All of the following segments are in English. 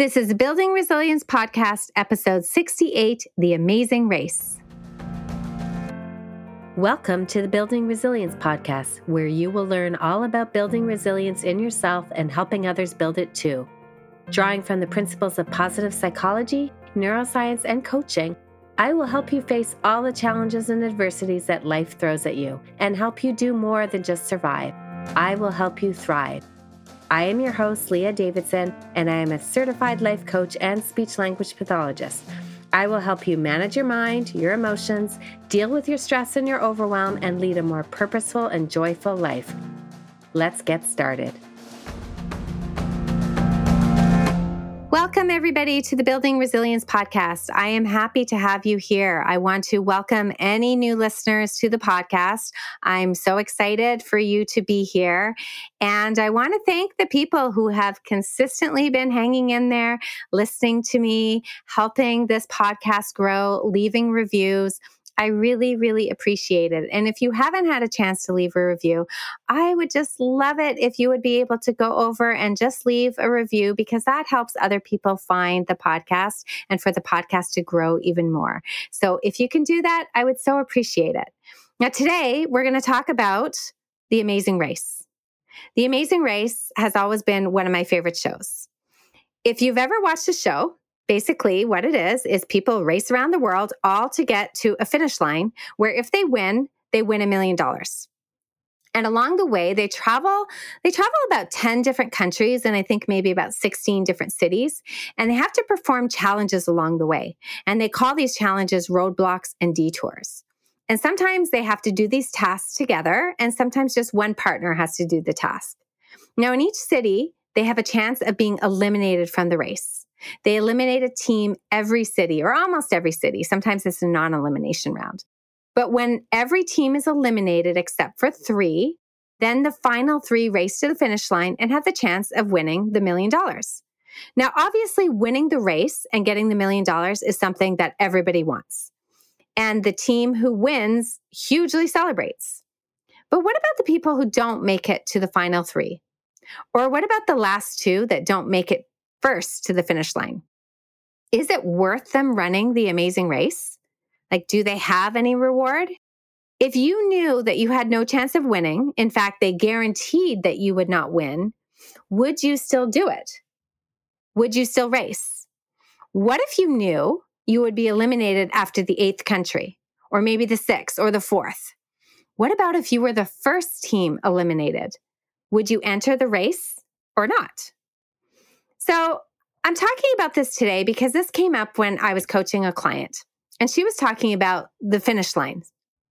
This is Building Resilience Podcast, episode 68 The Amazing Race. Welcome to the Building Resilience Podcast, where you will learn all about building resilience in yourself and helping others build it too. Drawing from the principles of positive psychology, neuroscience, and coaching, I will help you face all the challenges and adversities that life throws at you and help you do more than just survive. I will help you thrive. I am your host, Leah Davidson, and I am a certified life coach and speech language pathologist. I will help you manage your mind, your emotions, deal with your stress and your overwhelm, and lead a more purposeful and joyful life. Let's get started. Welcome, everybody, to the Building Resilience Podcast. I am happy to have you here. I want to welcome any new listeners to the podcast. I'm so excited for you to be here. And I want to thank the people who have consistently been hanging in there, listening to me, helping this podcast grow, leaving reviews. I really, really appreciate it. And if you haven't had a chance to leave a review, I would just love it if you would be able to go over and just leave a review because that helps other people find the podcast and for the podcast to grow even more. So if you can do that, I would so appreciate it. Now, today we're going to talk about The Amazing Race. The Amazing Race has always been one of my favorite shows. If you've ever watched a show, basically what it is is people race around the world all to get to a finish line where if they win they win a million dollars. And along the way they travel they travel about 10 different countries and i think maybe about 16 different cities and they have to perform challenges along the way. And they call these challenges roadblocks and detours. And sometimes they have to do these tasks together and sometimes just one partner has to do the task. Now in each city they have a chance of being eliminated from the race they eliminate a team every city or almost every city. Sometimes it's a non elimination round. But when every team is eliminated except for three, then the final three race to the finish line and have the chance of winning the million dollars. Now, obviously, winning the race and getting the million dollars is something that everybody wants. And the team who wins hugely celebrates. But what about the people who don't make it to the final three? Or what about the last two that don't make it first to the finish line. Is it worth them running the amazing race? Like, do they have any reward? If you knew that you had no chance of winning, in fact, they guaranteed that you would not win, would you still do it? Would you still race? What if you knew you would be eliminated after the eighth country, or maybe the sixth or the fourth? What about if you were the first team eliminated? Would you enter the race or not? So I'm talking about this today because this came up when I was coaching a client and she was talking about the finish line,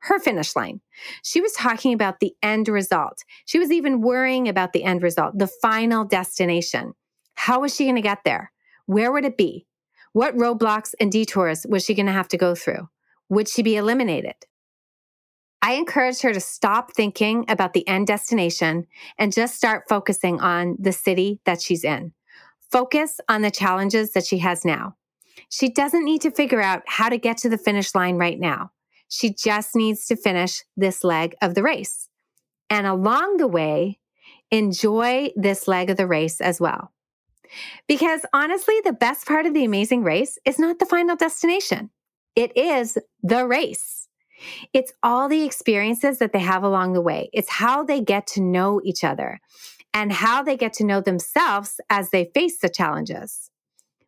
her finish line. She was talking about the end result. She was even worrying about the end result, the final destination. How was she going to get there? Where would it be? What roadblocks and detours was she going to have to go through? Would she be eliminated? I encouraged her to stop thinking about the end destination and just start focusing on the city that she's in. Focus on the challenges that she has now. She doesn't need to figure out how to get to the finish line right now. She just needs to finish this leg of the race. And along the way, enjoy this leg of the race as well. Because honestly, the best part of the amazing race is not the final destination. It is the race. It's all the experiences that they have along the way. It's how they get to know each other and how they get to know themselves as they face the challenges.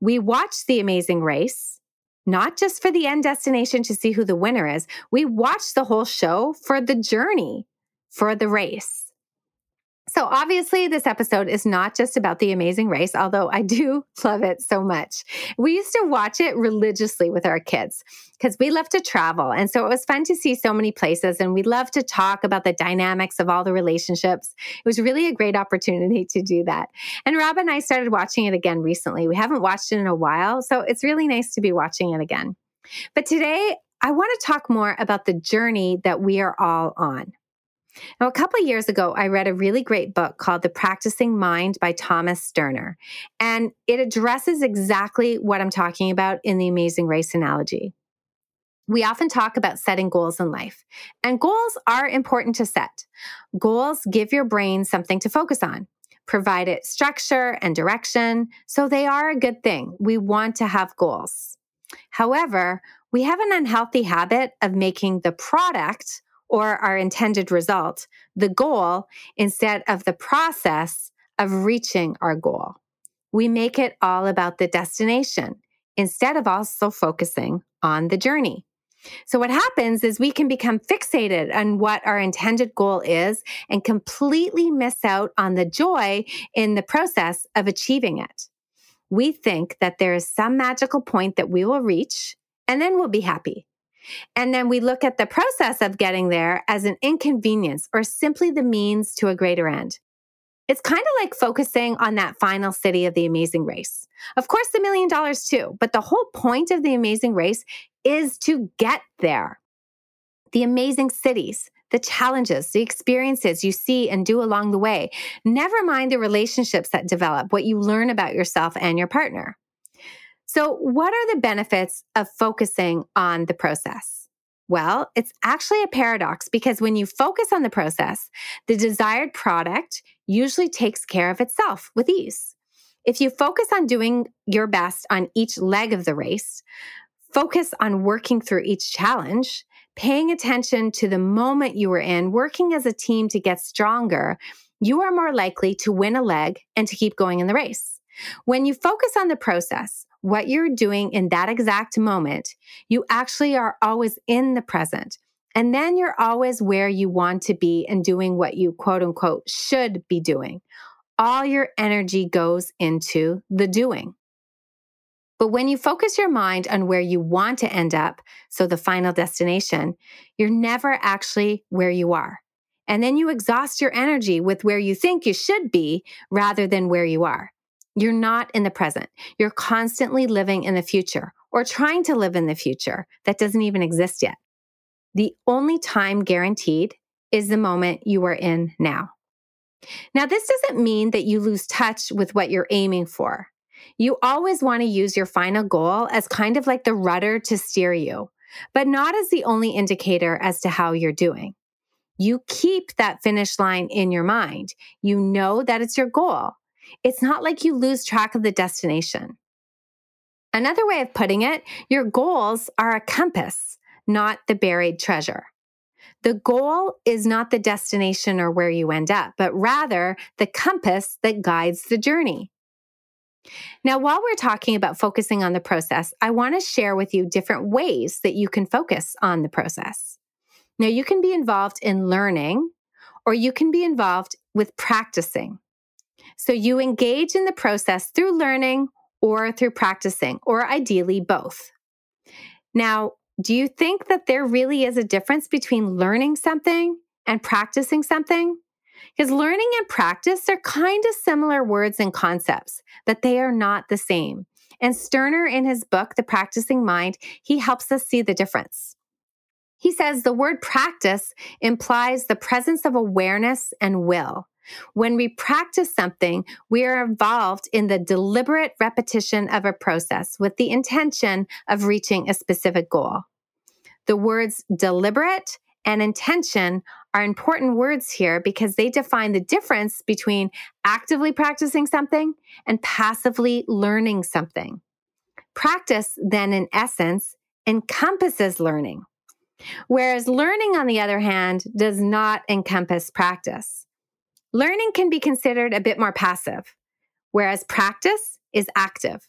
We watch The Amazing Race, not just for the end destination to see who the winner is. We watch the whole show for the journey, for the race. So, obviously, this episode is not just about the amazing race, although I do love it so much. We used to watch it religiously with our kids because we love to travel. And so it was fun to see so many places. And we love to talk about the dynamics of all the relationships. It was really a great opportunity to do that. And Rob and I started watching it again recently. We haven't watched it in a while. So it's really nice to be watching it again. But today, I want to talk more about the journey that we are all on. Now, a couple of years ago, I read a really great book called The Practicing Mind by Thomas Sterner, and it addresses exactly what I'm talking about in the amazing race analogy. We often talk about setting goals in life, and goals are important to set. Goals give your brain something to focus on. provide it structure and direction. So they are a good thing. We want to have goals. However, we have an unhealthy habit of making the product or our intended result the goal instead of the process of reaching our goal. We make it all about the destination instead of also focusing on the journey. So what happens is we can become fixated on what our intended goal is and completely miss out on the joy in the process of achieving it. We think that there is some magical point that we will reach and then we'll be happy. And then we look at the process of getting there as an inconvenience or simply the means to a greater end. It's kind of like focusing on that final city of the amazing race. Of course, the million dollars too, but the whole point of the amazing race is to get there. The amazing cities, the challenges, the experiences you see and do along the way. Never mind the relationships that develop, what you learn about yourself and your partner. So, what are the benefits of focusing on the process? Well, it's actually a paradox because when you focus on the process, the desired product usually takes care of itself with ease. If you focus on doing your best on each leg of the race, focus on working through each challenge, paying attention to the moment you are in, working as a team to get stronger, you are more likely to win a leg and to keep going in the race. When you focus on the process, what you're doing in that exact moment, you actually are always in the present. And then you're always where you want to be and doing what you quote unquote should be doing. All your energy goes into the doing. But when you focus your mind on where you want to end up, so the final destination, you're never actually where you are. And then you exhaust your energy with where you think you should be rather than where you are. You're not in the present. You're constantly living in the future or trying to live in the future that doesn't even exist yet. The only time guaranteed is the moment you are in now. Now, this doesn't mean that you lose touch with what you're aiming for. You always want to use your final goal as kind of like the rudder to steer you, but not as the only indicator as to how you're doing. You keep that finish line in your mind. You know that it's your goal. It's not like you lose track of the destination. Another way of putting it, your goals are a compass, not the buried treasure. The goal is not the destination or where you end up, but rather the compass that guides the journey. Now, while we're talking about focusing on the process, I want to share with you different ways that you can focus on the process. Now, you can be involved in learning or you can be involved with practicing. So you engage in the process through learning or through practicing, or ideally both. Now, do you think that there really is a difference between learning something and practicing something? Because learning and practice are kind of similar words and concepts, but they are not the same. And Sterner, in his book, The Practicing Mind, he helps us see the difference. He says the word practice implies the presence of awareness and will. When we practice something, we are involved in the deliberate repetition of a process with the intention of reaching a specific goal. The words deliberate and intention are important words here because they define the difference between actively practicing something and passively learning something. Practice, then, in essence, encompasses learning, whereas learning, on the other hand, does not encompass practice. Learning can be considered a bit more passive, whereas practice is active.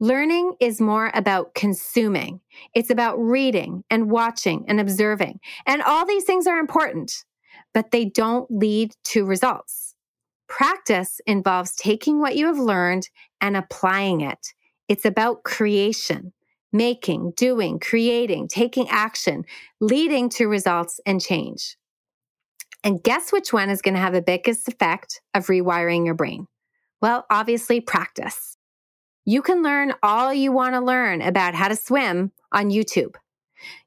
Learning is more about consuming. It's about reading and watching and observing. And all these things are important, but they don't lead to results. Practice involves taking what you have learned and applying it. It's about creation, making, doing, creating, taking action, leading to results and change. And guess which one is going to have the biggest effect of rewiring your brain? Well, obviously, practice. You can learn all you want to learn about how to swim on YouTube.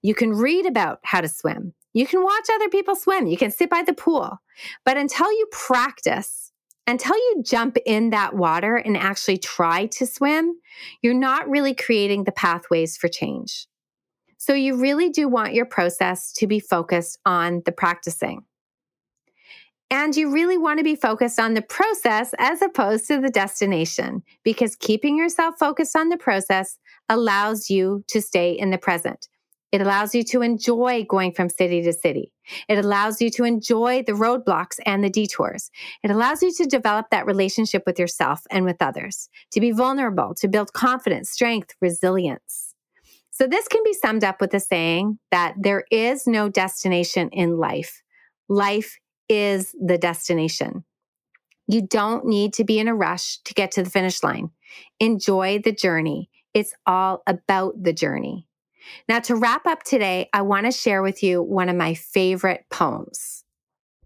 You can read about how to swim. You can watch other people swim. You can sit by the pool. But until you practice, until you jump in that water and actually try to swim, you're not really creating the pathways for change. So you really do want your process to be focused on the practicing. And you really want to be focused on the process as opposed to the destination because keeping yourself focused on the process allows you to stay in the present. It allows you to enjoy going from city to city. It allows you to enjoy the roadblocks and the detours. It allows you to develop that relationship with yourself and with others, to be vulnerable, to build confidence, strength, resilience. So, this can be summed up with the saying that there is no destination in life. Life is the destination. You don't need to be in a rush to get to the finish line. Enjoy the journey. It's all about the journey. Now, to wrap up today, I want to share with you one of my favorite poems.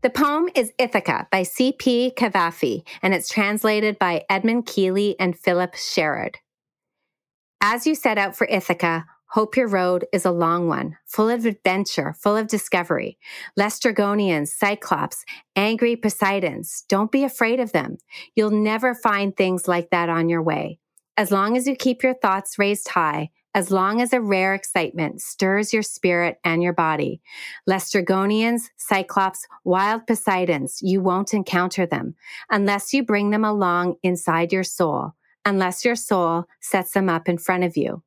The poem is Ithaca by C.P. Cavafy, and it's translated by Edmund Keeley and Philip Sherrard. As you set out for Ithaca, hope your road is a long one, full of adventure, full of discovery. Laestrygonians, Cyclops, angry Poseidons, don't be afraid of them. You'll never find things like that on your way. As long as you keep your thoughts raised high, as long as a rare excitement stirs your spirit and your body. Laestrygonians, Cyclops, wild Poseidons, you won't encounter them unless you bring them along inside your soul, unless your soul sets them up in front of you.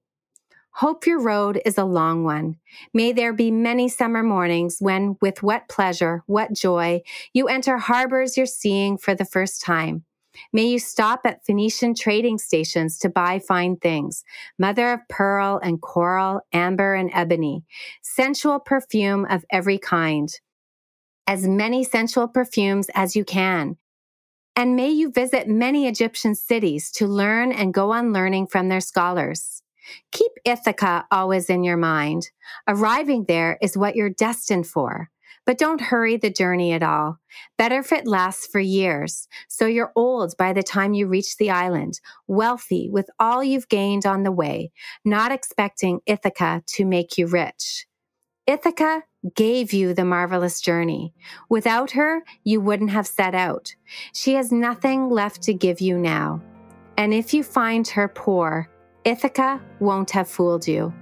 Hope your road is a long one. May there be many summer mornings when, with what pleasure, what joy, you enter harbors you're seeing for the first time May you stop at Phoenician trading stations to buy fine things mother of pearl and coral, amber and ebony, sensual perfume of every kind. As many sensual perfumes as you can. And may you visit many Egyptian cities to learn and go on learning from their scholars. Keep Ithaca always in your mind. Arriving there is what you're destined for. But don't hurry the journey at all. Better if it lasts for years, so you're old by the time you reach the island, wealthy with all you've gained on the way, not expecting Ithaca to make you rich. Ithaca gave you the marvelous journey. Without her, you wouldn't have set out. She has nothing left to give you now. And if you find her poor, Ithaca won't have fooled you.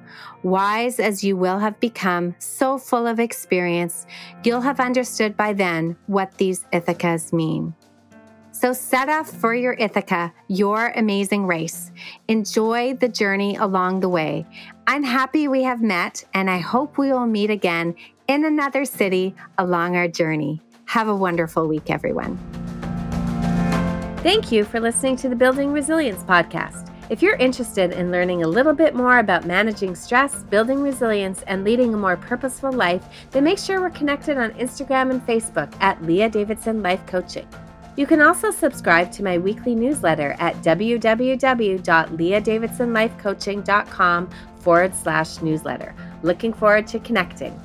Wise as you will have become, so full of experience, you'll have understood by then what these Ithacas mean. So set off for your Ithaca, your amazing race. Enjoy the journey along the way. I'm happy we have met, and I hope we will meet again in another city along our journey. Have a wonderful week, everyone. Thank you for listening to the Building Resilience podcast. If you're interested in learning a little bit more about managing stress, building resilience, and leading a more purposeful life, then make sure we're connected on Instagram and Facebook at Leah Davidson Life Coaching. You can also subscribe to my weekly newsletter at www.leahdavidsonlifecoaching.com forward slash newsletter. Looking forward to connecting.